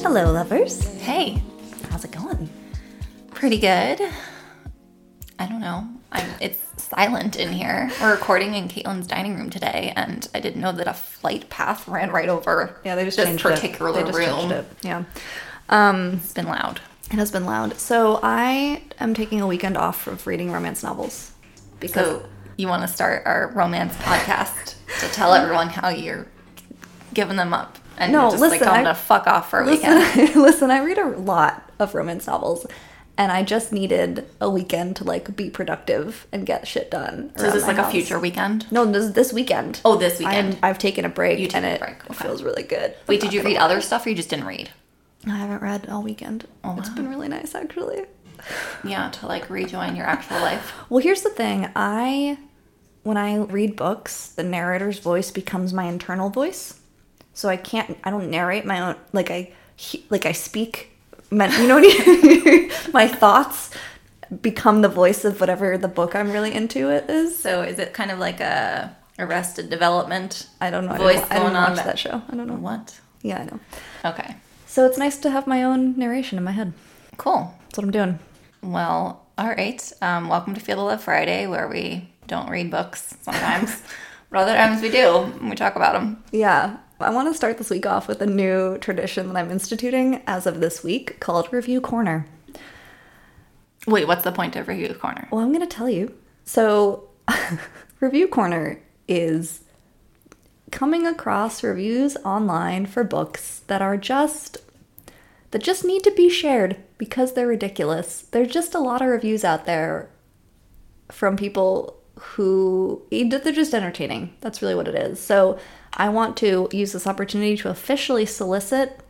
Hello, lovers. Hey, How's it going? pretty good. I don't know. I'm, it's silent in here. We're recording in Caitlin's dining room today, and I didn't know that a flight path ran right over Yeah, they just this changed particular it. They just room. changed it. Yeah. Um, It's been loud. it has been loud. So I am taking a weekend off of reading romance novels because So you want to start our romance podcast to tell everyone how you're giving them up and No, just like listen, going I- to fuck off for a weekend. listen, listen, I read a lot of romance novels. And I just needed a weekend to like be productive and get shit done. So is this like a future weekend? No, this this weekend. Oh, this weekend. I'm, I've taken a break You took and a it break, okay. feels really good. Wait, I'm did you read other stuff or you just didn't read? I haven't read all weekend. Oh, It's wow. been really nice actually. Yeah, to like rejoin your actual life. Well, here's the thing. I when I read books, the narrator's voice becomes my internal voice. So I can't I don't narrate my own like I like I speak men- you know what I mean? my thoughts become the voice of whatever the book I'm really into it is. So is it kind of like a Arrested Development? I don't know. I Voice I didn't going on watch that- that show. I don't know. What? Yeah, I know. Okay, So it's nice to have my own narration in my head. cool. That's what I'm doing. Well, all right. Um, welcome to Feel the Love Friday, where we don't read books sometimes, but other times we do. and We talk about them. Yeah. I want to start this week off with a new tradition that I'm instituting as of this week called Review Corner. Wait, what's the point of Review Corner? Well, I'm going to tell you. So, Review Corner is coming across reviews online for books that are just that just need to be shared because they're ridiculous. There's just a lot of reviews out there from people who they're just entertaining. That's really what it is. So, I want to use this opportunity to officially solicit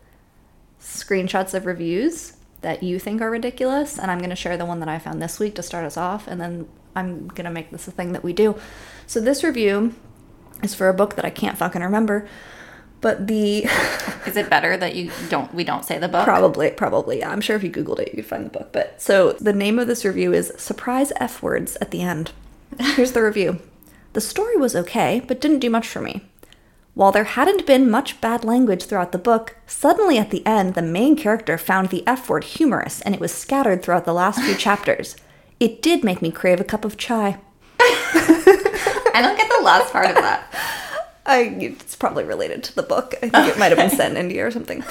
screenshots of reviews that you think are ridiculous and i'm going to share the one that i found this week to start us off and then i'm going to make this a thing that we do. So this review is for a book that i can't fucking remember but the Is it better that you don't? We don't say the book. probably probably yeah. I'm sure if you googled it you could find the book. But so the name of this review is surprise f words at the end. Here's the review. The story was okay but didn't do much for me while there hadn't been much bad language throughout the book, suddenly at the end, the main character found the F word humorous and it was scattered throughout the last few chapters. It did make me crave a cup of chai. I don't get the last part of that. I, it's probably related to the book. I think it might have been set in India or something.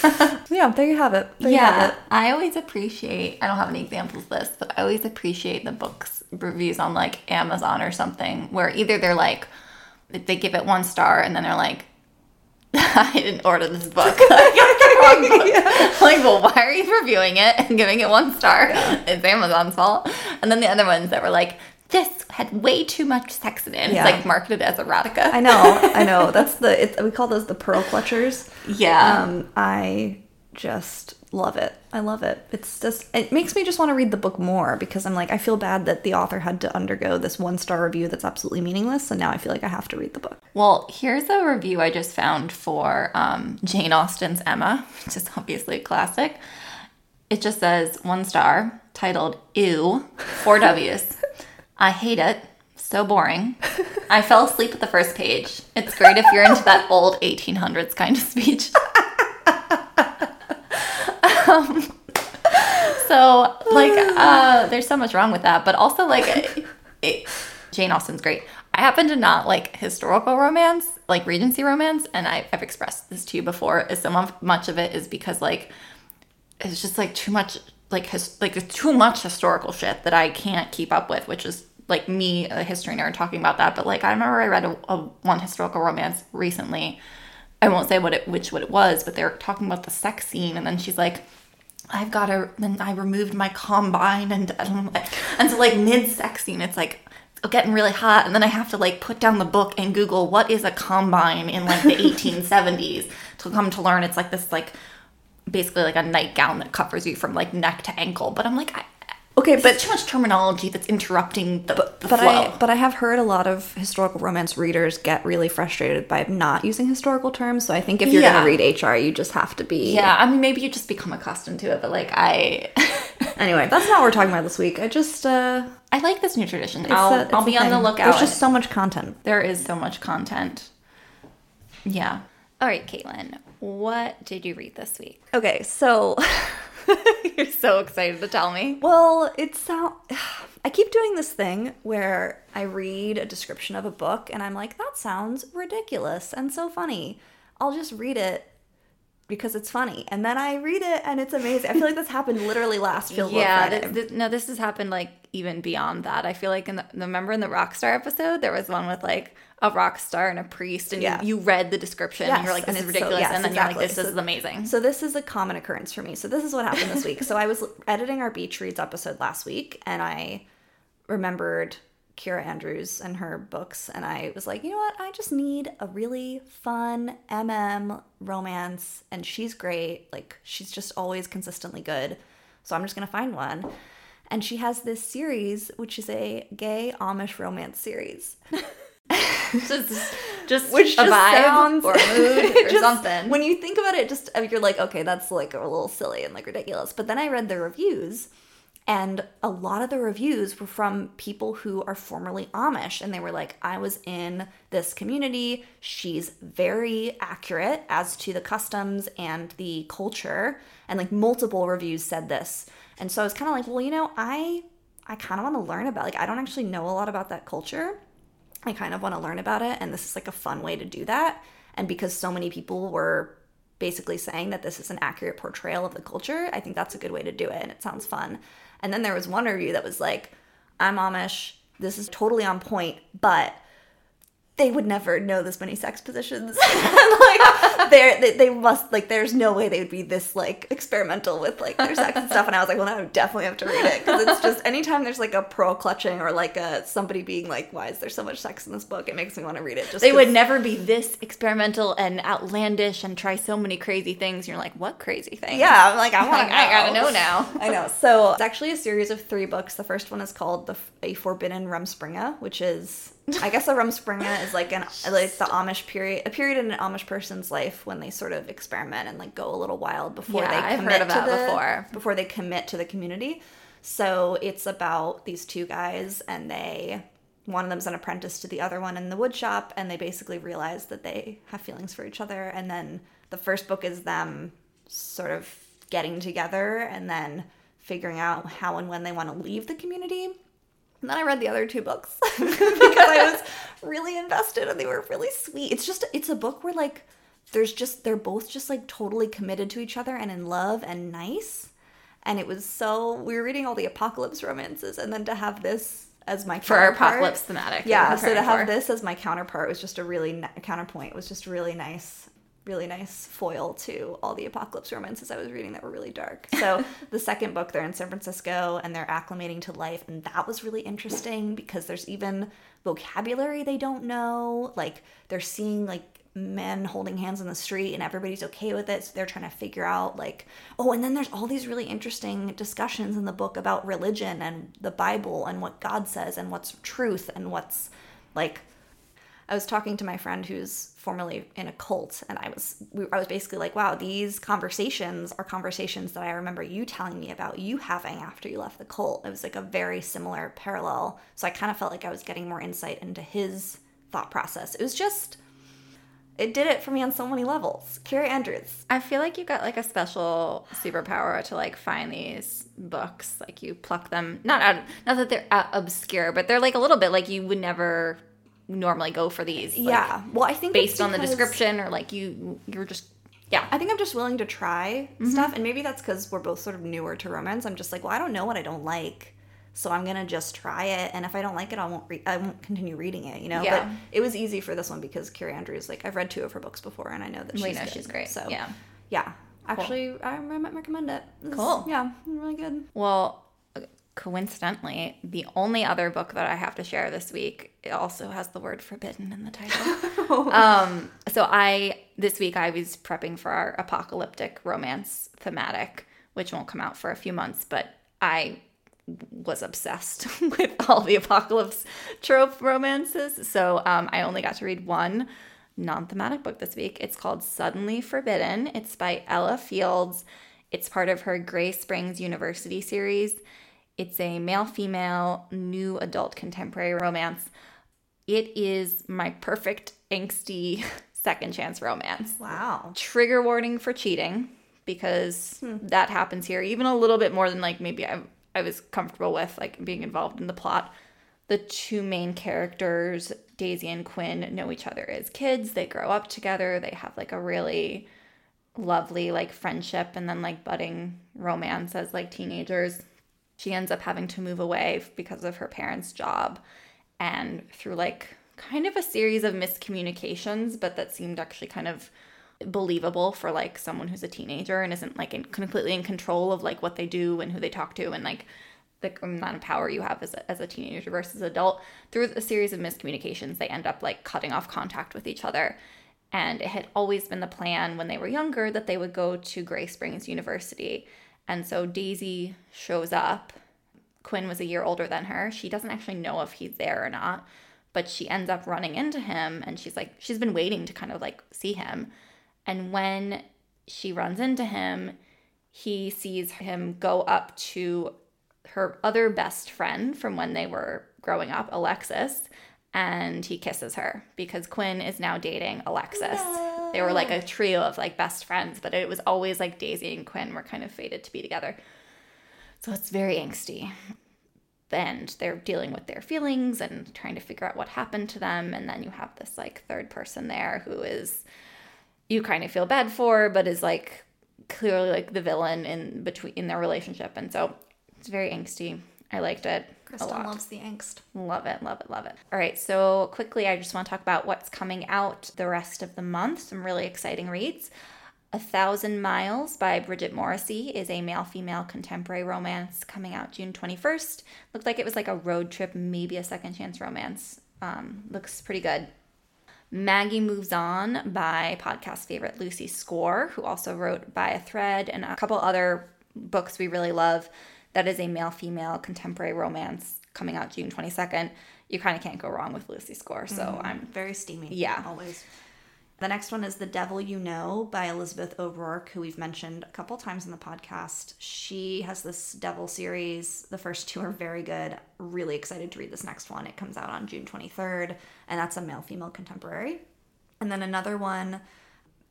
yeah, there you have it. There you have Yeah, it. I always appreciate. I don't have any examples of this, but I always appreciate the books reviews on like Amazon or something, where either they're like they give it one star and then they're like, "I didn't order this book. I got the wrong book." Like, well, why are you reviewing it and giving it one star? It's Amazon's fault. And then the other ones that were like, "This had way too much sex in it." Yeah. It's like marketed as erotica. I know, I know. That's the, it, we call those the pearl clutchers. yeah. Um, I just love it. I love it. It's just it makes me just want to read the book more because I'm like I feel bad that the author had to undergo this one star review that's absolutely meaningless, and now I feel like I have to read the book. Well, here's a review I just found for um, Jane Austen's Emma, which is obviously a classic. It just says one star, titled Ew, four W's. I hate it. So boring. I fell asleep at the first page. It's great if you're into that old 1800s kind of speech. um, so, like, uh, there's so much wrong with that, but also, like, it, it- Jane Austen's great. I happen to not like historical romance, like Regency romance, and I, I've expressed this to you before. Is so mu- much of it is because like it's just like too much, like his, like too much historical shit that I can't keep up with, which is like me, a history nerd, talking about that. But like I remember I read a, a one historical romance recently. I won't say what it which what it was, but they're talking about the sex scene, and then she's like. I've got to. Then I removed my combine, and and, I'm like, and so like mid sex scene, it's like getting really hot, and then I have to like put down the book and Google what is a combine in like the 1870s to come to learn. It's like this like basically like a nightgown that covers you from like neck to ankle. But I'm like, I, Okay, but but too much terminology that's interrupting the, the but flow. I but I have heard a lot of historical romance readers get really frustrated by not using historical terms. So I think if you're Yeah. gonna read HR, you just have to be yeah, I mean maybe you just become accustomed to it, but like I. Anyway, that's not what we're talking about this week. I just uh, I like this new tradition. it's I'll, a- it's I'll a be on the lookout. There's just so much content. there is so much content. Yeah. All right, Caitlin, what did you read this week? Okay, so You're so excited to tell me. Well, it's sound. I keep doing this thing where I read a description of a book and I'm like, that sounds ridiculous and so funny. I'll just read it because it's funny, and then I read it and it's amazing. I feel like this happened literally last Field Yeah, this, this, no, this has happened like even beyond that. I feel like in the remember in the Rockstar episode, there was one with like a rock star and a priest, and Yeah. you, you read the description and you're like, this is it's so- ridiculous, yes, and then exactly. you're like, this So- is amazing. So this is a common occurrence for me. So this is what happened this week. So I was editing our beach reads episode last week and I remembered Keira Andrews and her books and I was like, you know what? I just need a really fun MM romance and she's great. Like she's just always consistently good. So I'm just going to find one. And she has this series which is a gay Amish romance series. just, just which a just vibe sounds or a mood or just- something. When you think about it, just uh, you're like, okay, that's like a little silly and like ridiculous. But then I read the reviews, and a lot of the reviews were from people who are formerly Amish, and they were like, I was in this community. She's very accurate as to the customs and the culture, and like multiple reviews said this. And so I was kind of like, well, you know, I I kind of want to learn about like I don't actually know a lot about that culture. I kind of want to learn about it, and this is like a fun way to do that. And because so many people were basically saying that this is an accurate portrayal of the culture, I think that's a good way to do it, and it sounds fun. And then there was one review that was like, I'm Amish, this is totally on point, but they would never know this many sex positions. like they they must like there's no way they would be this like experimental with like their sex and stuff. And I was like, well, I definitely have to read it because it's just anytime there's like a pearl clutching or like a somebody being like, why is there so much sex in this book? It makes me want to read it. Just they would never be this experimental and outlandish and try so many crazy things. You're like, what crazy things? Yeah, I'm like, I want Like. I gotta know now. I know. So it's actually a series of three books. The first one is called the A Forbidden Rumspringa, which is, I guess, a Rumspringa is like an like the Amish period, a period in an Amish person's life when they sort of experiment and like go a little wild before Yeah, they I've commit heard of to that the, before. Before they commit to the community. So it's about these two guys and they. One of them's an apprentice to the other one in the wood shop, and they basically realize that they have feelings for each other. And then the first book is them sort of getting together and then figuring out how and when they want to leave the community. And then I read the other two books because I was really invested and they were really sweet. It's just it's a book where like there's just they're both just like totally committed to each other and in love and nice. And it was so we were reading all the apocalypse romances and then to have this as my For our apocalypse thematic. yeah so to have for. this as my counterpart was just a really ni- counterpoint was just really nice really nice foil to all the apocalypse romances i was reading that were really dark so the second book they're in san francisco and they're acclimating to life and that was really interesting because there's even vocabulary they don't know like they're seeing like men holding hands in the street and everybody's okay with it so they're trying to figure out like oh and then there's all these really interesting discussions in the book about religion and the bible and what god says and what's truth and what's like I was talking to my friend who's formerly in a cult, and I was we, I was basically like, "Wow, these conversations are conversations that I remember you telling me about you having after you left the cult." It was like a very similar parallel, so I kind of felt like I was getting more insight into his thought process. It was just, it did it for me on so many levels. Carrie Andrews, I feel like you got like a special superpower to like find these books. Like you pluck them, not out, not that they're uh, obscure, but they're like a little bit like you would never normally go for these. like, yeah. Well, I think based on the description or like you, you're just yeah. I think I'm just willing to try stuff, and maybe that's because we're both sort of newer to romance. I'm just like, well, I don't know what I don't like, so I'm gonna just try it, and if I don't like it, I won't. Re- I won't continue reading it, you know. Yeah. But it was easy for this one because Keira Andrews, like, I've read two of her books before, and I know that We she's know good. she's great. So Yeah. yeah. Actually, I might recommend it. It's- Cool. Yeah, really good. Well, coincidentally, the only other book that I have to share this week it also has the word forbidden in the title. um, so I this week I was prepping for our apocalyptic romance thematic, which won't come out for a few months, but I was obsessed with all the apocalypse trope romances. So um, I only got to read one non-thematic book this week. It's called Suddenly Forbidden. It's by Ella Fields. It's part of her Gray Springs University series. It's a male-female new adult contemporary romance. It is my perfect angsty second chance romance. Wow. Trigger warning for cheating because that happens here even a little bit more than like maybe I I was comfortable with like being involved in the plot. The two main characters, Daisy and Quinn, know each other as kids. They grow up together. They have like a really lovely like friendship and then like budding romance as like teenagers. She ends up having to move away because of her parents' job and through like kind of a series of miscommunications, but that seemed actually kind of believable for like someone who's a teenager and isn't like in, completely in control of like what they do and who they talk to and like the amount of power you have as a, as a teenager versus adult through a series of miscommunications they end up like cutting off contact with each other. And it had always been the plan when they were younger that they would go to gray springs university. And so daisy shows up. Quinn was a year older than her. She doesn't actually know if he's there or not but she ends up running into him and she's like she's been waiting to kind of like see him and when she runs into him, he sees him go up to her other best friend from when they were growing up, Alexis, and he kisses her because Quinn is now dating Alexis. They were like a trio of like best friends, but it was always like Daisy and Quinn were kind of fated to be together. So it's very angsty. And they're dealing with their feelings and trying to figure out what happened to them. And then you have this like third person there who is you kind of feel bad for, but is like clearly like the villain in between in their relationship. And so it's very angsty. I liked it Kristen a lot. loves the angst. Love it, love it, love it. All right, so quickly, I just want to talk about what's coming out the rest of the month. Some really exciting reads. A Thousand Miles by Bridget Morrissey is a male female contemporary romance coming out June 21st. Looked like it was like a road trip, maybe a second chance romance. Um, looks pretty good. Maggie Moves On by podcast favorite Lucy Score, who also wrote By a Thread and a couple other books we really love. That is a male female contemporary romance coming out June 22nd. You kind of can't go wrong with Lucy Score, so mm-hmm. I'm Very steamy. Yeah. Always. The next one is The Devil You Know by Elizabeth O'Rourke, who we've mentioned a couple times in the podcast. She has this Devil series. The first two are very good. Really excited to read this next one. It comes out on June 23rd, and that's a male female contemporary. And then another one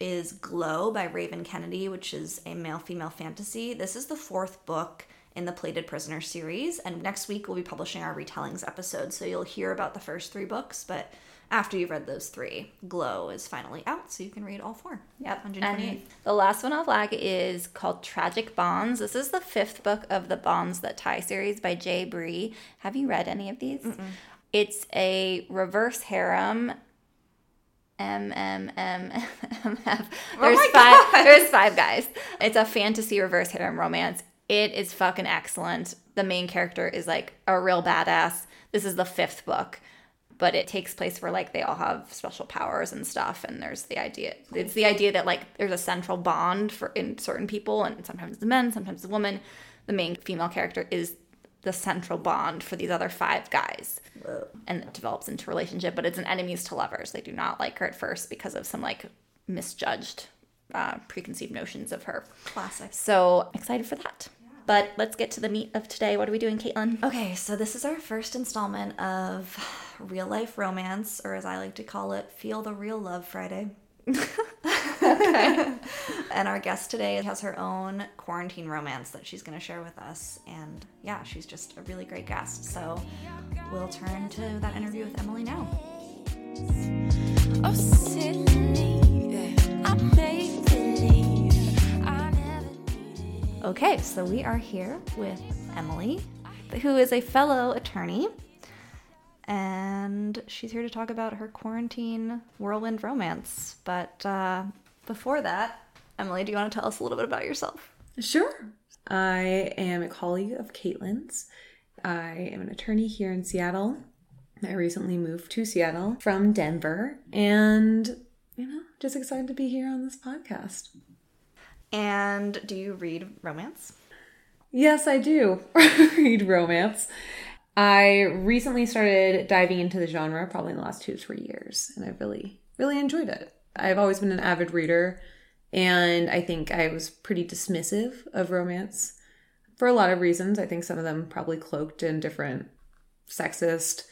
is Glow by Raven Kennedy, which is a male female fantasy. This is the fourth book in the Plated Prisoner series, and next week we'll be publishing our retellings episode, so you'll hear about the first three books, but after you've read those three, Glow is finally out, so you can read all four. Yep. And the last one I'll flag is called Tragic Bonds. This is the fifth book of the Bonds That Tie series by J. Bree. Have you read any of these? It's a reverse harem. M M M M F. Oh there's my five. God. There's five guys. It's a fantasy reverse harem romance. It is fucking excellent. The main character is like a real badass. This is the fifth book but it takes place where like they all have special powers and stuff and there's the idea it's the idea that like there's a central bond for in certain people and sometimes the men sometimes the woman the main female character is the central bond for these other five guys and it develops into a relationship but it's an enemies to lovers they do not like her at first because of some like misjudged uh, preconceived notions of her Classic. so excited for that but let's get to the meat of today what are we doing caitlin Okay, so this is our first installment of real life romance, or as I like to call it, Feel the Real Love Friday. okay. and our guest today has her own quarantine romance that she's going to share with us. And yeah, she's just a really great guest. So we'll turn to that interview with Emilie now. Oh, Okay, so we are here with Emilie, who is a fellow attorney. And she's here to talk about her quarantine whirlwind romance. But uh, before that, Emilie, do you want to tell us a little bit about yourself? Sure. I am a colleague of Caitlin's. I am an attorney here in Seattle. I recently moved to Seattle from Denver and, you know, just excited to be here on this podcast. And do you read romance? Yes, I do read romance. I recently started diving into the genre probably in the last two to three years, and I've really, really enjoyed it. I've always been an avid reader, and I think I was pretty dismissive of romance for a lot of reasons. I think some of them probably cloaked in different sexist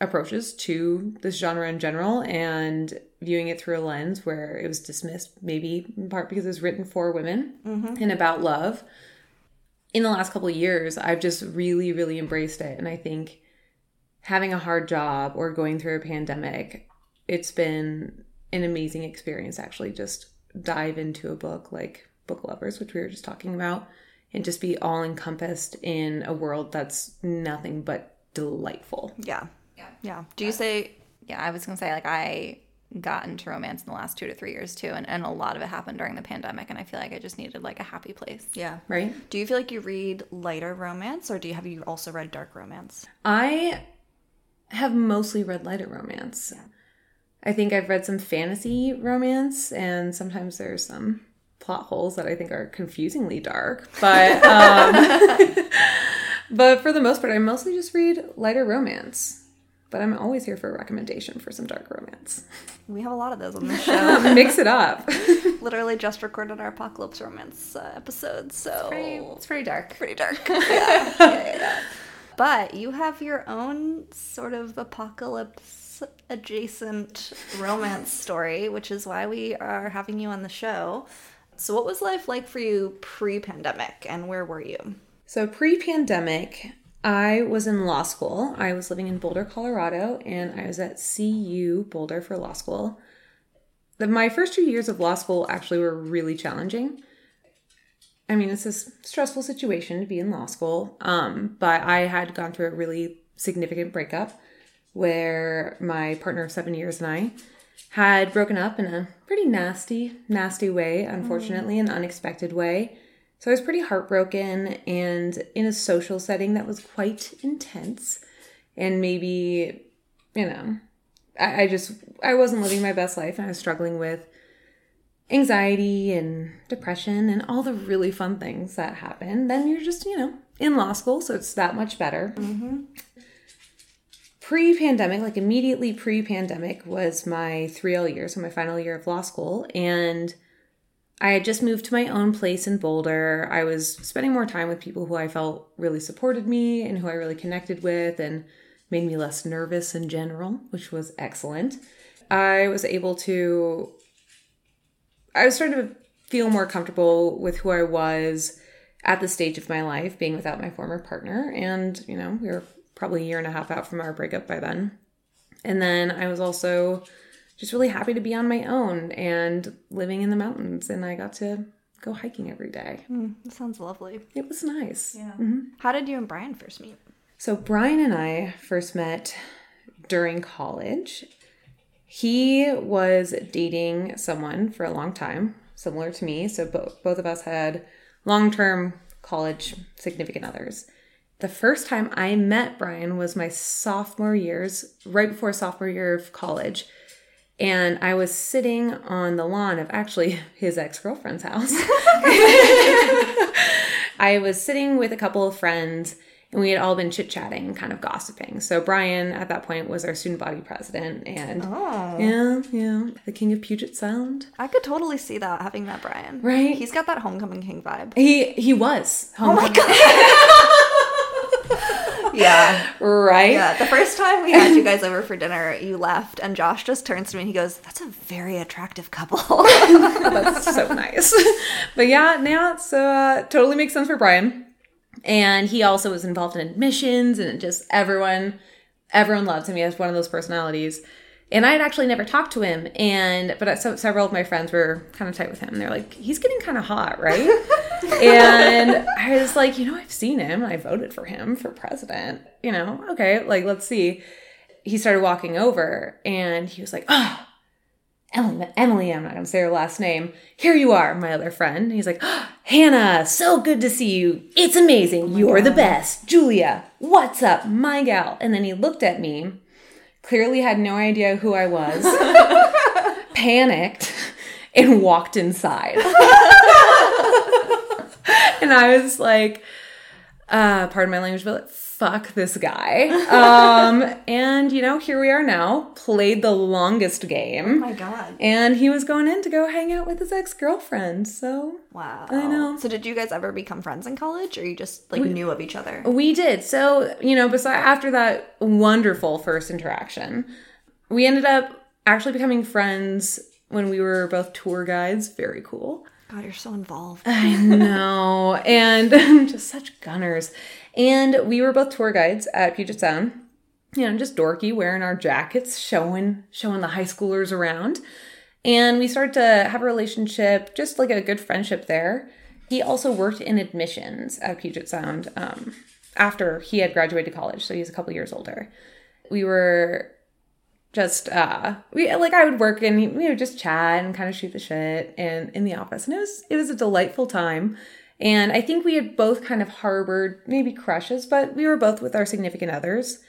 approaches to this genre in general and viewing it through a lens where it was dismissed, maybe in part because it was written for women mm-hmm. and about love. In the last couple of years, I've just really, really embraced it. And I think having a hard job or going through a pandemic, it's been an amazing experience actually just dive into a book like Book Lovers, which we were just talking about, and just be all encompassed in a world that's nothing but delightful. Yeah. Yeah. Do you say Yeah, I was gonna say like I got to romance in the last two to three years too, and, and a lot of it happened during the pandemic, and I feel like I just needed like a happy place. yeah? Right? Do you feel like you read lighter romance, or do you have you also read dark romance? I have mostly read lighter romance. I think I've read some fantasy romance, and sometimes there's some plot holes that I think are confusingly dark. But um, but for the most part, I mostly just read lighter romance. But I'm always here for a recommendation for some dark romance. We have a lot of those on the show. Mix it up. Literally just recorded our apocalypse romance uh, episode, so It's pretty dark. pretty dark. yeah, yeah, yeah. But you have your own sort of apocalypse adjacent romance story, which is why we are having you on the show. So, what was life like for you pre pandemic, and where were you? So pre pandemic, I was in law school. I was living in Boulder, Colorado, and I was at CU Boulder for law school. The, my first two years of law school actually were really challenging. I mean, it's a stressful situation to be in law school, um, but I had gone through a really significant breakup where my partner of seven years and I had broken up in a pretty nasty, nasty way, unfortunately, an unexpected way. So I was pretty heartbroken and in a social setting that was quite intense. And maybe, you know, I, I just, I wasn't living my best life and I was struggling with anxiety and depression and all the really fun things that happen. Then you're just, you know, in law school, so it's that much better. Mm-hmm. Pre pandemic, like immediately pre pandemic, was my 3L year, so my final year of law school. And I had just moved to my own place in Boulder. I was spending more time with people who I felt really supported me and who I really connected with and made me less nervous in general, which was excellent. I was able to, I was starting to feel more comfortable with who I was at the stage of my life, being without my former partner. And, you know, we were probably a year and a half out from our breakup by then. And then I was also just really happy to be on my own and living in the mountains. And I got to go hiking every day. Hmm, that sounds lovely. It was nice. Yeah. Mm-hmm. How did you and Brian first meet? So Brian and I first met during college. He was dating someone for a long time, similar to me. So bo- both of us had long term college significant others. The first time I met Brian was my sophomore years, right before sophomore year of college. And I was sitting on the lawn of actually his ex girlfriend's house. I was sitting with a couple of friends and we had all been chit chatting and kind of gossiping. So Brian at that point was our student body president and oh. yeah, yeah, the king of Puget Sound. I could totally see that having met Brian. Right. He's got that homecoming king vibe. He he was. Oh my Yeah. Right? Yeah. The first time we had you guys over for dinner, you left, and Josh just turns to me and he goes, That's a very attractive couple. That's so nice. but yeah, now it's uh, totally makes sense for Brian. And he also was involved in admissions and just everyone everyone loves him. He has one of those personalities. And I had actually never talked to him, and but so, several of my friends were kind of tight with him. They're like, "He's getting kind of hot, right?" and I was like, "You know, I've seen him. I voted for him for president. You know, okay, like let's see." He started walking over, and he was like, "Oh, Emilie, Emilie, I'm not gonna say her last name. Here you are, my other friend. And he's like, ah, Hannah, so good to see you. It's amazing. Oh You're the best. Julia, what's up, my gal? And then he looked at me, clearly had no idea who I was, panicked, and walked inside. and I was like, uh, pardon my language, but fuck this guy. Um, and you know, here we are now, played the longest game. Oh my god. and he was going in to go hang out with his ex girlfriend. So Wow. I know. So did you guys ever become friends in college or you just like knew of each other? we did. So, you know, besides after that wonderful first interaction, we ended up actually becoming friends when we were both tour guides. Very cool. God, you're so involved. I know. and just such gunners. And we were both tour guides at Puget Sound. You know, just dorky, wearing our jackets, showing showing the high schoolers around. And we started to have a relationship, just like a good friendship there. He also worked in admissions at Puget Sound um, after he had graduated college, so he's a couple years older. We were just uh we like I would work and we would just chat and kind of shoot the shit and in the office and it was it was a delightful time and I think we had both kind of harbored maybe crushes but we were both with our significant others.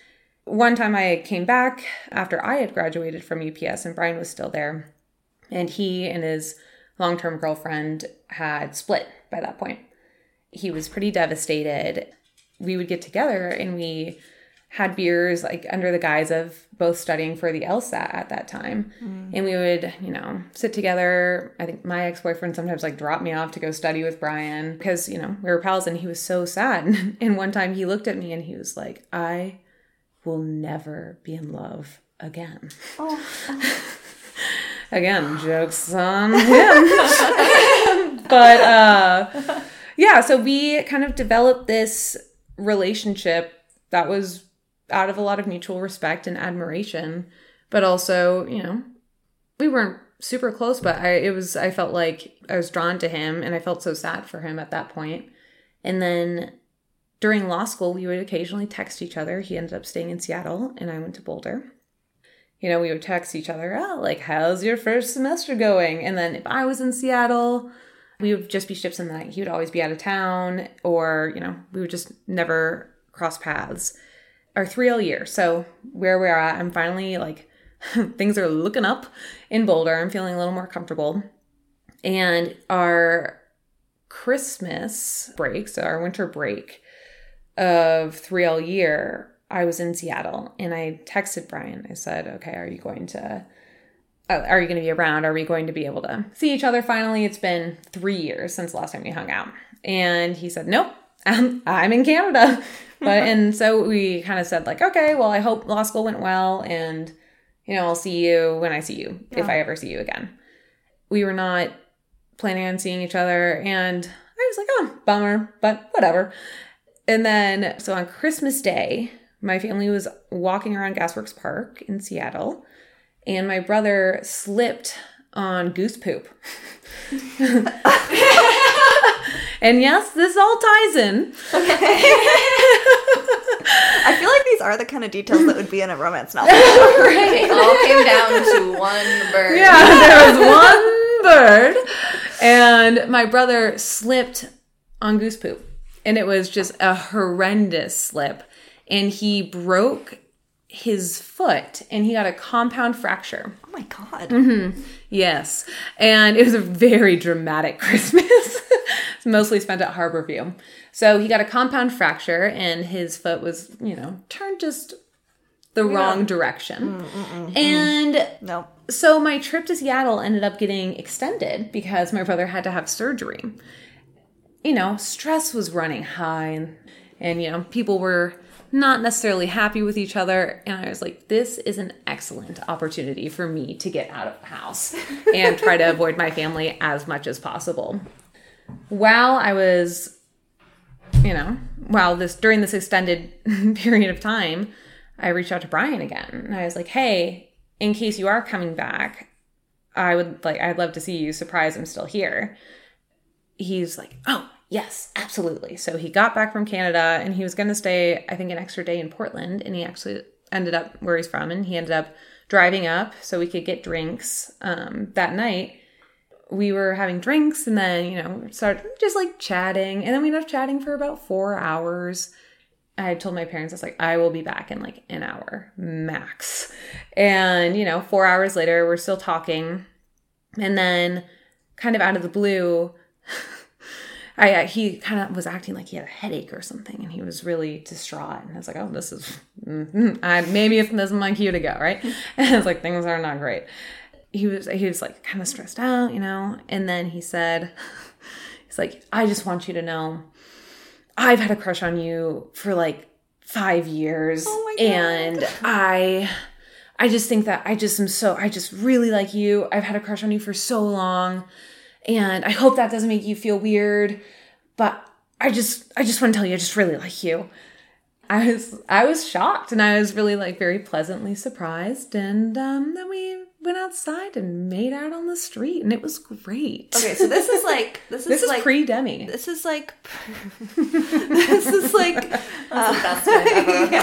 One time I came back after I had graduated from UPS and Brian was still there and he and his long-term girlfriend had split by that point. He was pretty devastated. We would get together and we had beers like under the guise of both studying for the LSAT at that time. And we would, you know, sit together. I think my ex-boyfriend sometimes like dropped me off to go study with Brian because, you know, we were pals and he was so sad. and one time he looked at me and he was like, "I will never be in love again." again, jokes on him. but uh yeah, so we kind of developed this relationship that was out of a lot of mutual respect and admiration, but also, you know, we weren't super close, but I it was I felt like I was drawn to him and I felt so sad for him at that point. And then during law school, we would occasionally text each other. He ended up staying in Seattle and I went to Boulder. You know, we would text each other, oh, like, how's your first semester going? And then if I was in Seattle, we would just be ships in the night. He would always be out of town, or, you know, we would just never cross paths. Our 3L year. So, where we're at, I'm finally like, things are looking up in Boulder. I'm feeling a little more comfortable. And our Christmas break, so our winter break of 3L year, I was in Seattle and I texted Brian. I said, okay, are you going to uh, are you going to be around? Are we going to be able to see each other finally? It's been three years since the last time we hung out. And he said, nope, I'm, I'm in Canada. But, and so we kind of said, like, okay, well, I hope law school went well. And, you know, I'll see you when I see you, if I ever see you again. We were not planning on seeing each other. And I was like, oh, bummer, but whatever. And then, so on Christmas Day, my family was walking around Gasworks Park in Seattle and my brother slipped on goose poop. and yes, this all ties in. I feel like these are the kind of details that would be in a romance novel. It all came down to one bird. Yeah, there was one bird, and my brother slipped on goose poop, and it was just a horrendous slip, and he broke his foot, and he got a compound fracture. Oh my god. Mm-hmm. Yes. And it was a very dramatic Christmas. Mostly spent at Harborview. So he got a compound fracture and his foot was, you know, turned just the wrong direction. Mm, mm, mm, and No. so my trip to Seattle ended up getting extended because my brother had to have surgery. You know, stress was running high and, and you know, people were not necessarily happy with each other. And I was like, this is an excellent opportunity for me to get out of the house and try to avoid my family as much as possible. While I was, you know, while this during this extended period of time, I reached out to Brian again and I was like, hey, in case you are coming back, I would like, I'd love to see you. Surprise, I'm still here. He's like, oh, yes, absolutely. So he got back from Canada and he was going to stay, I think, an extra day in Portland. And he actually ended up where he's from and he ended up driving up so we could get drinks um, that night. We were having drinks and then, you know, started just like chatting. And then we ended up chatting for about four hours. I told my parents, I was like, I will be back in like an hour max. And, you know, four hours later, we're still talking. And then, kind of out of the blue, I, I he kind of was acting like he had a headache or something, and he was really distraught. And I was like, "Oh, this is mm I, maybe it's this is my cue to go, right?" And I was like, "Things are not great." He was he was like kind of stressed out, you know. And then he said, "He's like, I just want you to know, I've had a crush on you for like five years, my and I." I just think that I just am so I just really like you. I've had a crush on you for so long and I hope that doesn't make you feel weird, but I just I just want to tell you I just really like you. I was I was shocked and I was really like very pleasantly surprised and um then we went outside and made out on the street and it was great. Okay, so this is like this is This is like pre Demi. this is like this is like uh, That's what I've ever referred to.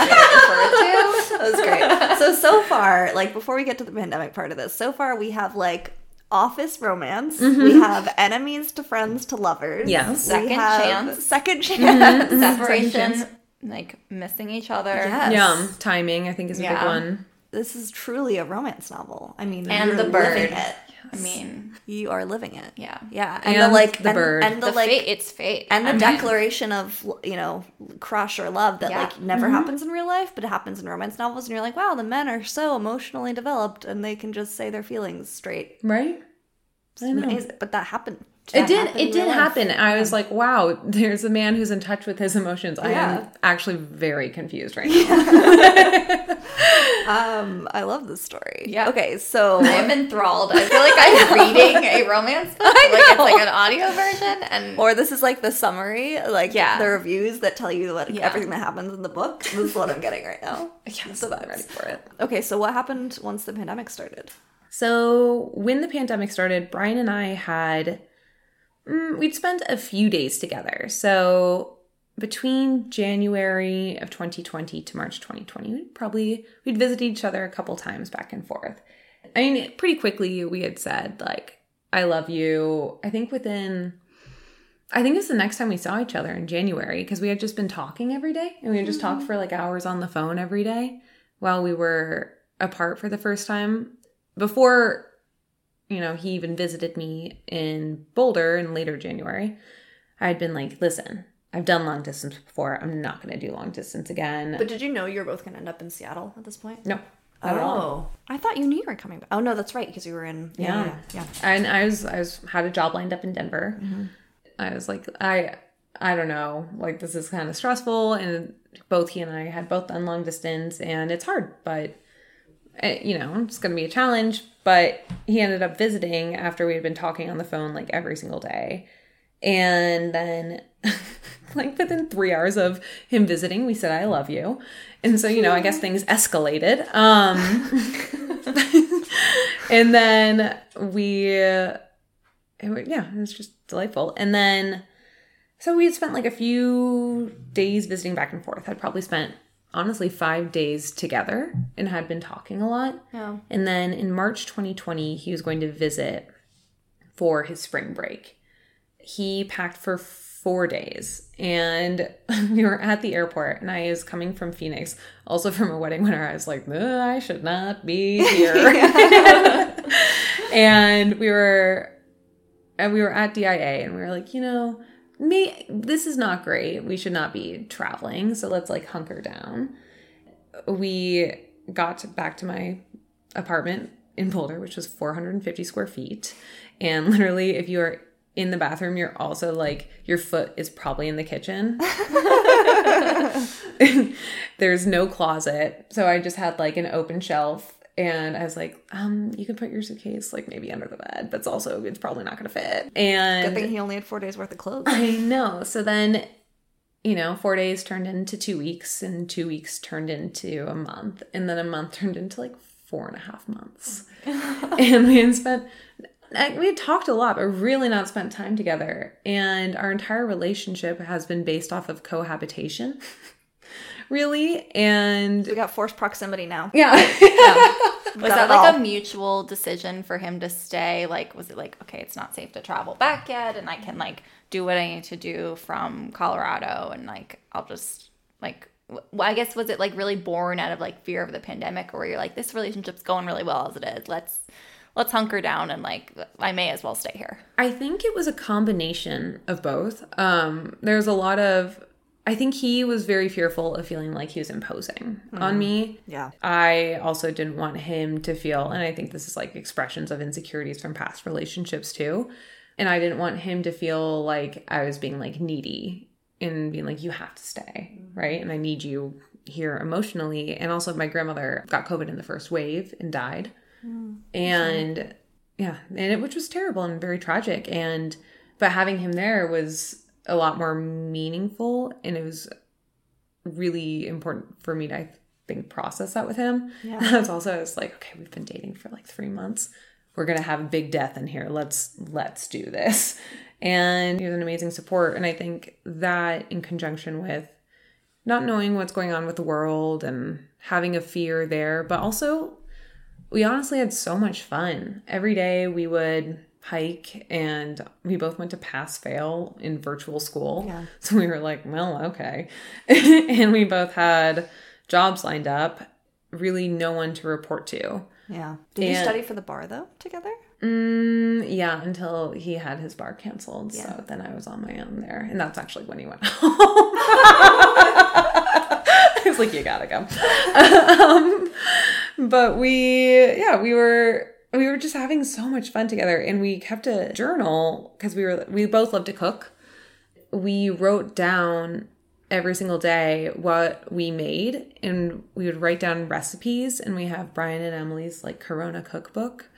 that was great. So so far, like before we get to the pandemic part of this, so far we have like office romance. Mm-hmm. We have enemies to friends to lovers. Yes. We Second have chance. Second mm-hmm. chance. Mm-hmm. Separation, like missing each other. Yes. Yeah, timing I think is a big one. This is truly a romance novel. I mean, And the bird. it. I mean, You are living it. yeah. Yeah, and, the like the and, bird. and the, The like fate, it's fate. and the I mean, declaration of you know crush or love that Yeah. like never mm-hmm. happens in real life but it happens in romance novels and you're like wow the men are so emotionally developed and they can just say their feelings straight Right? It's I know. amazing. but that happened It did. It did life. happen. I was like, "Wow, there's a man who's in touch with his emotions." I Yeah. am actually very confused right now. um i love this story Yeah. okay so I'm enthralled. I feel like I'm reading a romance book. Like it's like an audio version, and or this is like the summary like Yeah. the reviews that tell you like Yeah. everything that happens in the book this is what i'm getting right now yes, So I'm ready for it. okay so what happened once the pandemic started So when the pandemic started, Brian and I had mm, we'd spent a few days together. So between January of 2020 to March 2020, we'd probably we'd visit each other a couple times back and forth. I mean, pretty quickly we had said like, "I love you." I think within I think it's the next time we saw each other in January because we had just been talking every day and we had just talked mm-hmm. for like hours on the phone every day while we were apart for the first time before you know he even visited me in Boulder in later January. I had been like, "Listen, I've done long distance before. I'm not going to do long distance again." but did you know you were both going to end up in seattle at this point no. Not at all. Oh, I thought you knew you were coming back. Oh no, that's right, because you were in. Yeah, Yeah. yeah. and I was I was had a job lined up in Denver. I was like I I don't know, like this is kind of stressful, and both he and I had both done long distance, and it's hard, but eh, you know it's going to be a challenge. But he ended up visiting after we had been talking on the phone like every single day, and then like within three hours of him visiting, we said I love you, and so you know I guess things escalated. Um. and then we it, yeah it was just delightful and then so we had spent like a few days visiting back and forth i'd probably spent honestly five days together and had been talking a lot Yeah. and then in march 2020 he was going to visit for his spring break he packed for four days. And we were at the airport and i was coming from phoenix also from a wedding where i was like "Ugh, i should not be here. And we were and we were at DIA and we were like you know me this is not great. We should not be traveling so let's like hunker down. We got back to my apartment in Boulder, which was 450 square feet. And literally, if you are in the bathroom, you're also like, your foot is probably in the kitchen. There's no closet. So I just had like an open shelf. And I was like, um, you can put your suitcase like maybe under the bed, but it's also, it's probably not going to fit. And Good thing he only had four days worth of clothes. I know. So then, you know, four days turned into two weeks, and two weeks turned into a month, and then a month turned into like four and a half months. and we had spent, like, we had talked a lot, but really not spent time together. And our entire relationship has been based off of cohabitation, really. And We got forced proximity now. yeah. Was that like all. a mutual decision for him to stay? Like, was it like, okay, it's not safe to travel back yet, and I can like do what I need to do from Colorado, and like I'll just like, well, I guess was it like really born out of like fear of the pandemic, or where you're like, this relationship's going really well as it is. Let's let's hunker down and like I may as well stay here. I think it was a combination of both. Um, there's a lot of, I think he was very fearful of feeling like he was imposing on me. Yeah. I also didn't want him to feel, and I think this is like expressions of insecurities from past relationships too. And I didn't want him to feel like I was being like needy and being like, you have to stay, right? And I need you here emotionally. And also, my grandmother got COVID in the first wave and died. Mm. And yeah, and it, which was terrible and very tragic. And, but having him there was a lot more meaningful. And it was really important for me to, I think, process that with him. Yeah. That's also, I was like, okay, we've been dating for like three months. We're gonna have a big death in here. Let's let's do this. And he was an amazing support. And I think that in conjunction with not knowing what's going on with the world and having a fear there, but also we honestly had so much fun. Every day we would hike and we both went to pass fail in virtual school. Yeah. So we were like, well, okay. and we both had jobs lined up, really no one to report to. Yeah. Did you study for the bar though together? Mm, yeah, until he had his bar canceled. Yeah. So then I was on my own there. And that's actually when he went home. I was like, you gotta go. um, but we, yeah, we were. We were just having so much fun together, and we kept a journal because we were we both love to cook. We wrote down every single day what we made, and we would write down recipes. And we have Brian and Emilie's like Corona cookbook,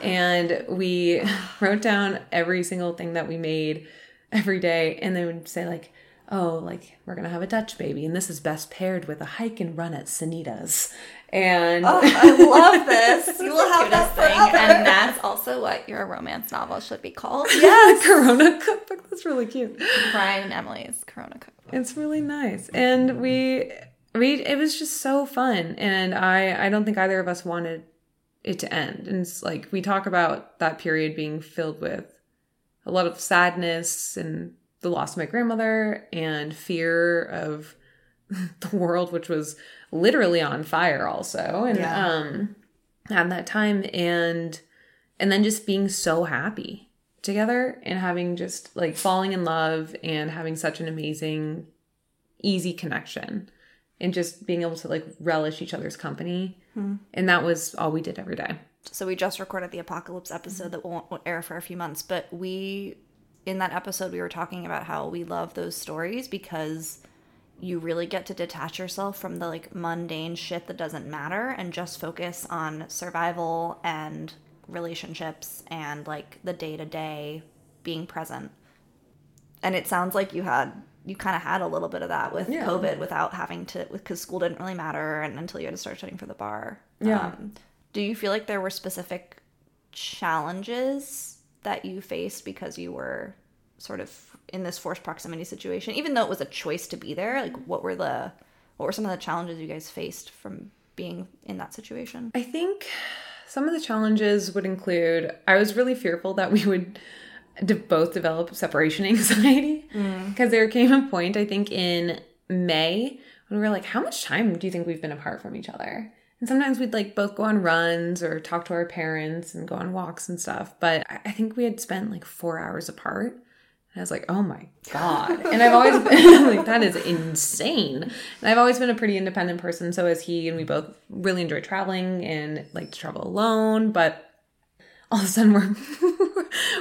and we wrote down every single thing that we made every day and they would say like oh like we're gonna have a dutch baby and this is best paired with a hike and run at sanitas and Oh, I love this. You will have that thing, and that's also what your romance novel should be called. yeah corona cookbook. That's really cute. Brian and Emilie's Corona Cookbook. it's really nice. And we we it was just so fun. And i i don't think either of us wanted it to end. And it's like we talk about that period being filled with a lot of sadness and the loss of my grandmother and fear of the world which was literally on fire also and Yeah. um at that time and and then just being so happy together and having just like falling in love and having such an amazing easy connection and just being able to like relish each other's company. And that was all we did every day. So we just recorded the apocalypse episode that won't air for a few months, but we in that episode we were talking about how we love those stories because you really get to detach yourself from the like mundane shit that doesn't matter and just focus on survival and relationships and like the day-to-day being present. And it sounds like you had you kind of had a little bit of that with Yeah. COVID without having to because school didn't really matter and until you had to start studying for the bar. Yeah. Um, do you feel like there were specific challenges that you faced because you were sort of in this forced proximity situation, even though it was a choice to be there? Like, what were the what were some of the challenges you guys faced from being in that situation? I think some of the challenges would include I was really fearful that we would de- both develop separation anxiety mm. because there came a point I think in May when we were like, how much time do you think we've been apart from each other? And sometimes we'd like both go on runs or talk to our parents and go on walks and stuff. But I think we had spent like four hours apart. I was like, oh my God. And I've always been like, that is insane. And I've always been a pretty independent person. So is he. And we both really enjoy traveling and like to travel alone. But all of a sudden we're,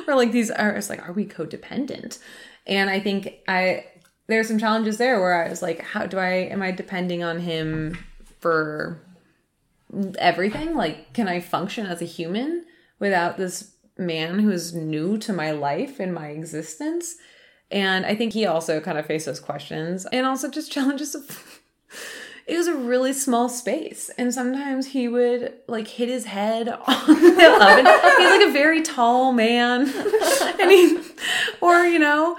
we're like these are, it's like, are we codependent? And I think I, there's some challenges there where I was like, how do I, am I depending on him for everything? Like, can I function as a human without this man who is new to my life and my existence? And I think he also kind of faced those questions and also just challenges of it was a really small space. And sometimes he would like hit his head on the oven. He's like a very tall man. and he or you know,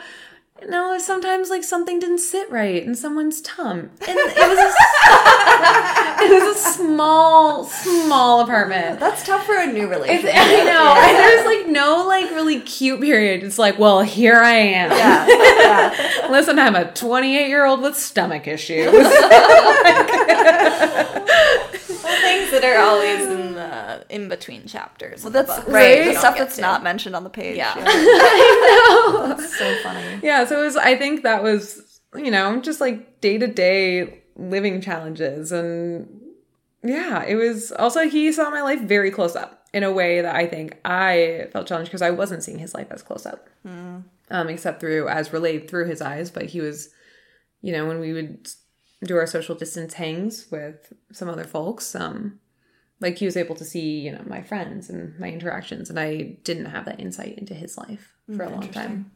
no, sometimes like something didn't sit right in someone's tum. And it was a it was a small, small apartment. That's tough for a new It's, relationship. I know. And there's like no like really cute period. It's like, well, here I am. Yeah, yeah. Listen, I'm a 28 year old with stomach issues. Well, things things that are always in the in between chapters. Well, That's book. right. The stuff that's to. not mentioned on the page. Yeah. I That's so funny. yeah, so it was I think that was, you know, just like day-to-day living challenges and yeah, it was also he saw my life very close up in a way that I think I felt challenged because I wasn't seeing his life as close up. Um, except through as relayed through his eyes, but he was, you know, when we would do our social distance hangs with some other folks, um, like he was able to see, you know, my friends and my interactions, and I didn't have that insight into his life for a long time.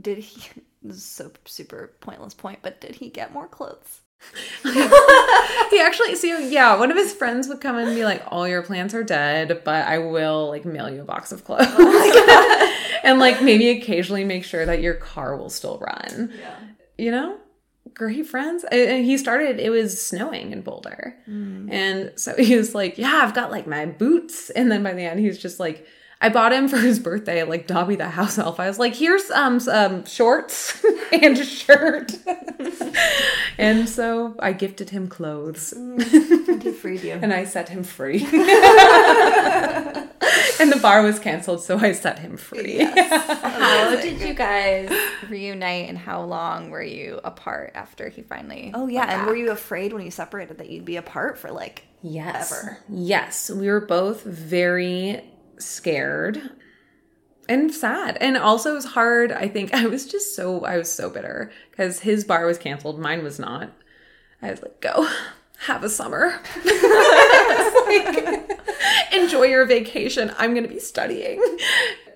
Did he? This is so super pointless point, but did he get more clothes? He actually, see, yeah, one of his friends would come and be like, "All your plants are dead, but I will like mail you a box of clothes." and like maybe occasionally make sure that your car will still run. Yeah. you know great friends. And he started it was snowing in boulder. Mm. And so he was like yeah i've got like my boots. And then by the end he was just like i bought him for his birthday like dobby the house elf. I was like here's um some um, shorts and a shirt. And so i gifted him clothes. Mm. And he freed you. and i set him free and the bar was canceled so i set him free How did you guys reunite, and how long were you apart after he finally? Oh yeah, went and back? were you afraid when you separated that you'd be apart for like Yes. ever? Yes. We were both very scared and sad. And also it was hard. I think I was just so I was so bitter because his bar was canceled, mine was not. I was like, go have a summer. Like, enjoy your vacation. I'm gonna be studying.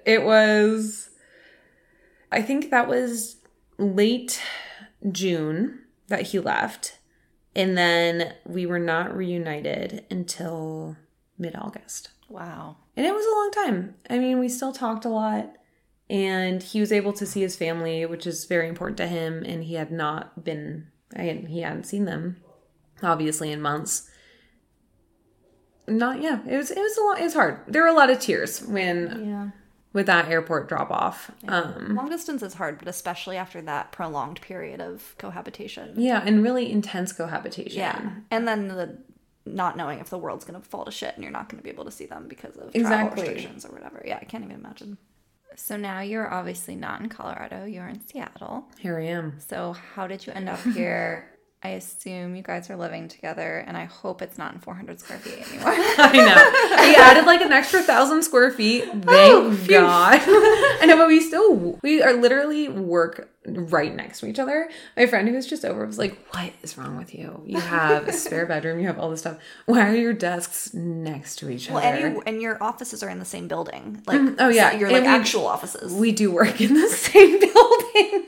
It was I think that was late June that he left. And then we were not reunited until mid August. Wow. And it was a long time. I mean, we still talked a lot. And he was able to see his family, which is very important to him. And he had not been, I he hadn't seen them, obviously, in months. Not, yeah, it was, it was a lot, it was hard. There were a lot of tears when, Yeah. with that airport drop off. Um, Long distance is hard, but especially after that prolonged period of cohabitation. yeah, and really intense cohabitation. Yeah. And then the not knowing if the world's gonna fall to shit and you're not gonna be able to see them because of Exactly. travel restrictions or whatever. Yeah, I can't even imagine. So now you're obviously not in Colorado. You're in Seattle. Here I am. So how did you end up here? I assume you guys are living together, and I hope it's not in 400 square feet anymore. I know. We added like an extra thousand square feet. Oh, Thank God. I know, but we still we are literally work right next to each other. My friend who was just over was like, "What is wrong with you? You have a spare bedroom. You have all this stuff. Why are your desks next to each Well, other?" and you and your offices are in the same building. Mm, like oh, yeah. so your And like we- actual offices. we do work in the same building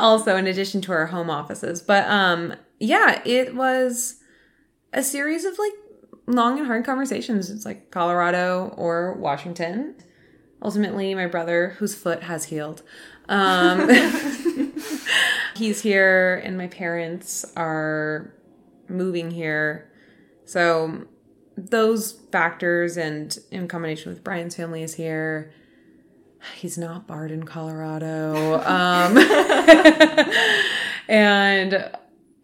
also in addition to our home offices. But um yeah it was a series of like long and hard conversations. It's like colorado or washington. Ultimately my brother whose foot has healed um he's here and my parents are moving here. So those factors and in combination with brian's family is here he's not barred in Colorado. Um, and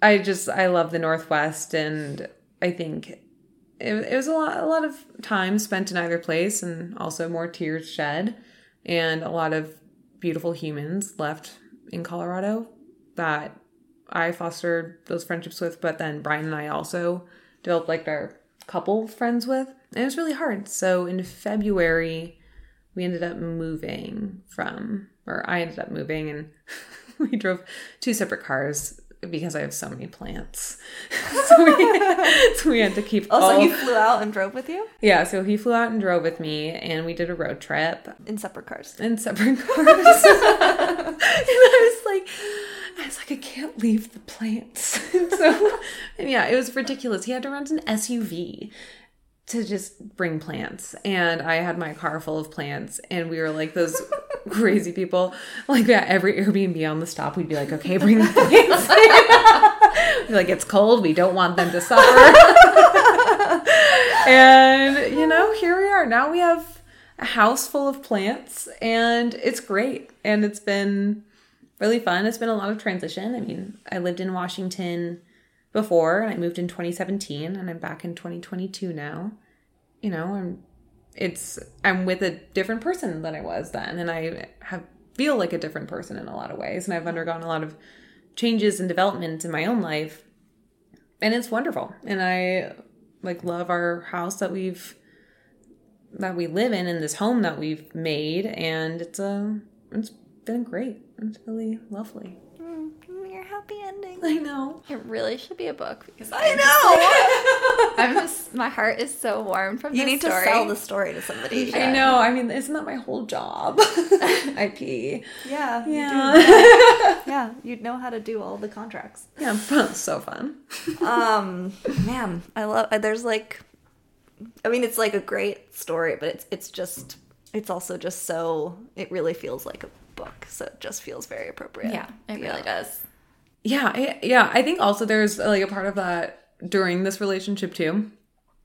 I just I love the Northwest, and I think it, it was a lot a lot of time spent in either place, and also more tears shed, and a lot of beautiful humans left in Colorado that I fostered those friendships with. But then Brian and I also developed like our couple friends with, and it was really hard. So in February we ended up moving from, or I ended up moving, and we drove two separate cars because I have so many plants. so, we, so we had to keep. oh, so all- you flew out and drove with you yeah, so he flew out and drove with me, and we did a road trip in separate cars. in separate cars. and I was like, I was like, I can't leave the plants. And so, and yeah, it was ridiculous. He had to rent an SUV to just bring plants, and I had my car full of plants, and we were like those crazy people. Like at every Airbnb on the stop, we'd be like, okay, bring the plants. Like it's cold. We don't want them to suffer. and you know, here we are. Now we have a house full of plants and it's great and it's been really fun it's been a lot of transition i mean i lived in washington before, and I moved in 2017, and I'm back in 2022 now. You know, I'm it's I'm with a different person than I was then, and I have feel like a different person in a lot of ways, and I've undergone a lot of changes and development in my own life, and it's wonderful. And I like love our house that we've that we live in and this home that we've made, and it's a it's been great. It's really lovely. Your happy ending. I know. It really should be a book because I know. I'm just my heart is so warm from you this need story. to sell the story to somebody. I know. I mean, isn't that my whole job? IP. Yeah. you Yeah. do. Yeah. You'd know how to do all the contracts. yeah. So fun. um man i love there's like i mean it's like a great story but it's it's just it's also just so it really feels like a book so it just feels very appropriate Yeah, it really does. Yeah, I, yeah. I think also there's like a part of that during this relationship too,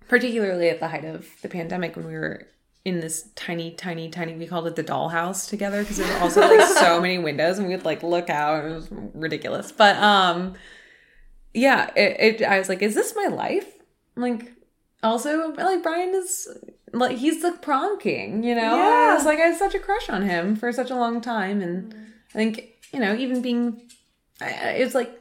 particularly at the height of the pandemic when we were in this tiny, tiny, tiny. We called it the dollhouse together because there were also like so many windows and we would like look out. It was ridiculous, but um, yeah. It, it I was like, is this my life? Like, also like Brian is like he's the prom king, you know. Yeah. I was like I had such a crush on him for such a long time, and I think you know even being it's like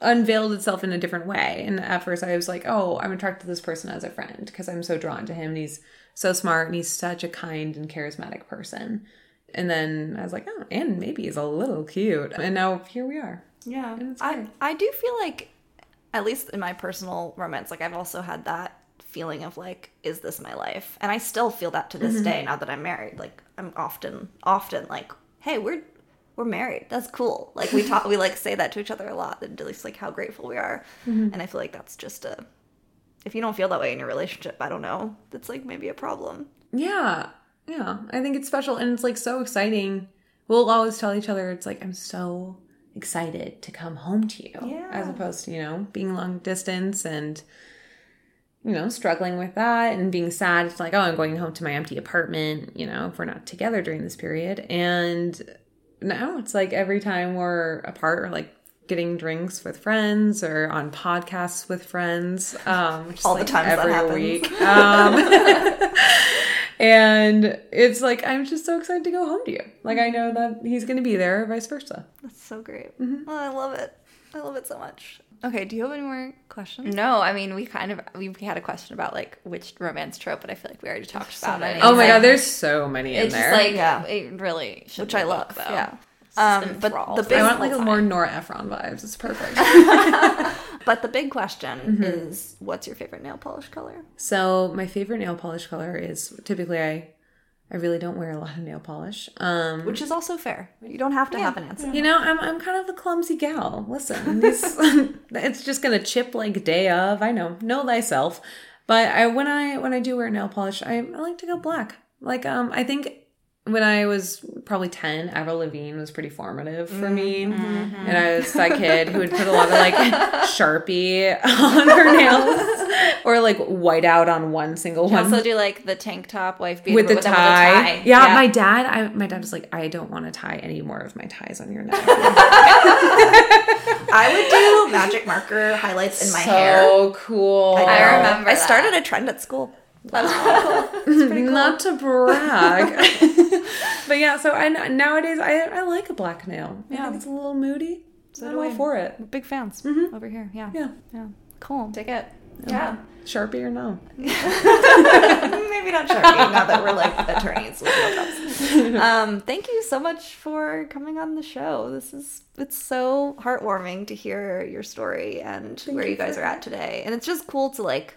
unveiled itself in a different way. And at first, I was like, "Oh, I'm attracted to this person as a friend because I'm so drawn to him. And he's so smart, and he's such a kind and charismatic person." And then I was like, "Oh, and maybe he's a little cute." And now here we are. yeah it's i i do feel like at least in my personal romance like i've also had that feeling of like is this my life and i still feel that to this mm-hmm. day now that i'm married like i'm often often like hey we're we're married that's cool like we talk we like say that to each other a lot and at least like how grateful we are mm-hmm. and i feel like that's just a if you don't feel that way in your relationship i don't know that's like maybe a problem Yeah, yeah. I think it's special, and it's like so exciting. We'll always tell each other, "It's like I'm so excited to come home to you," Yeah. as opposed to you know being long distance and you know struggling with that and being sad. It's like, oh, I'm going home to my empty apartment. You know, if we're not together during this period, and now. It's like every time we're apart or like getting drinks with friends or on podcasts with friends um All the like times that every week. Um and it's like i'm just so excited to go home to you. Like i know that he's gonna be there vice versa. That's so great. Oh, i love it. I love it so much okay do you have any more questions No, I mean we kind of we had a question about like which romance trope, but I feel like we already talked about many. it. oh my It's god there's so many in It's there just like Yeah. it really should which I love book, though. yeah um, but the big i want like whole a more nora ephron vibes it's perfect But the big question is, what's your favorite nail polish color? so my favorite nail polish color is typically i i really don't wear a lot of nail polish um Which is also fair. You don't have to have an answer. You know, I'm I'm kind of a clumsy gal. Listen, these, it's just gonna chip like day of. I know, know thyself. But I when I when I do wear nail polish, I, I like to go black. Like um, I think when I was probably ten, Avril Lavigne was pretty formative for me, mm-hmm. Mm-hmm. and I was that kid who would put a lot of like Sharpie on her nails, or like white out on one single You one also do like the tank top wife beater with the but then tie. Yeah, my dad, I my dad was like, I don't want to tie any more of my ties on your neck. I would do magic marker highlights in my so hair. So cool. I know. remember I that. started a trend at school. Not to brag, but yeah. So I nowadays I I like a black nail. I Yeah. think it's a little moody. So I'm do all I. for it. We're big fans over here. Yeah. Yeah, Yeah. Cool. Take it. Yeah. sharpie or no? Maybe not Sharpie now that we're like attorneys with real jobs. Um, thank you so much for coming on the show. This is it's so heartwarming to hear your story and where you guys are at today. And it's just cool to like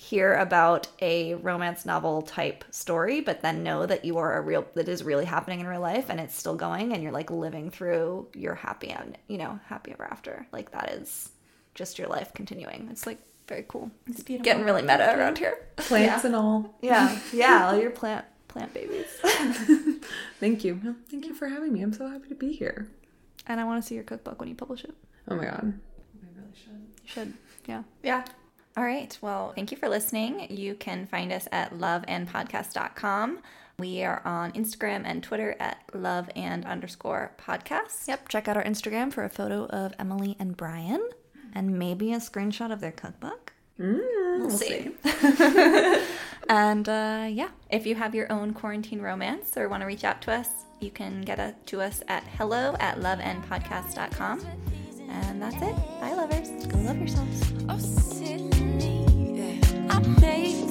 hear about a romance novel type story, but then know that you are a real that is really happening in real life and it's still going and you're like living through your happy end, you know, happy ever after. Like that is just your life continuing. It's like very cool. It's beautiful. getting really meta around here. Plants and all. Yeah, yeah, all your plant plant babies. Thank you. Thank you for having me. I'm so happy to be here. and I want to see your cookbook when you publish it. Oh my god. I really should. You should. Yeah. Yeah. All right. Well, thank you for listening. You can find us at loveandpodcast.com. We are on Instagram and Twitter at love and underscore podcast. Yep, check out our Instagram for a photo of Emilie and Brian and maybe a screenshot of their cookbook. We'll see. And uh, yeah, If you have your own quarantine romance or want to reach out to us, you can get a, to us at hello at loveandpodcast.com. And that's it. Bye, lovers. go love yourselves. I believe.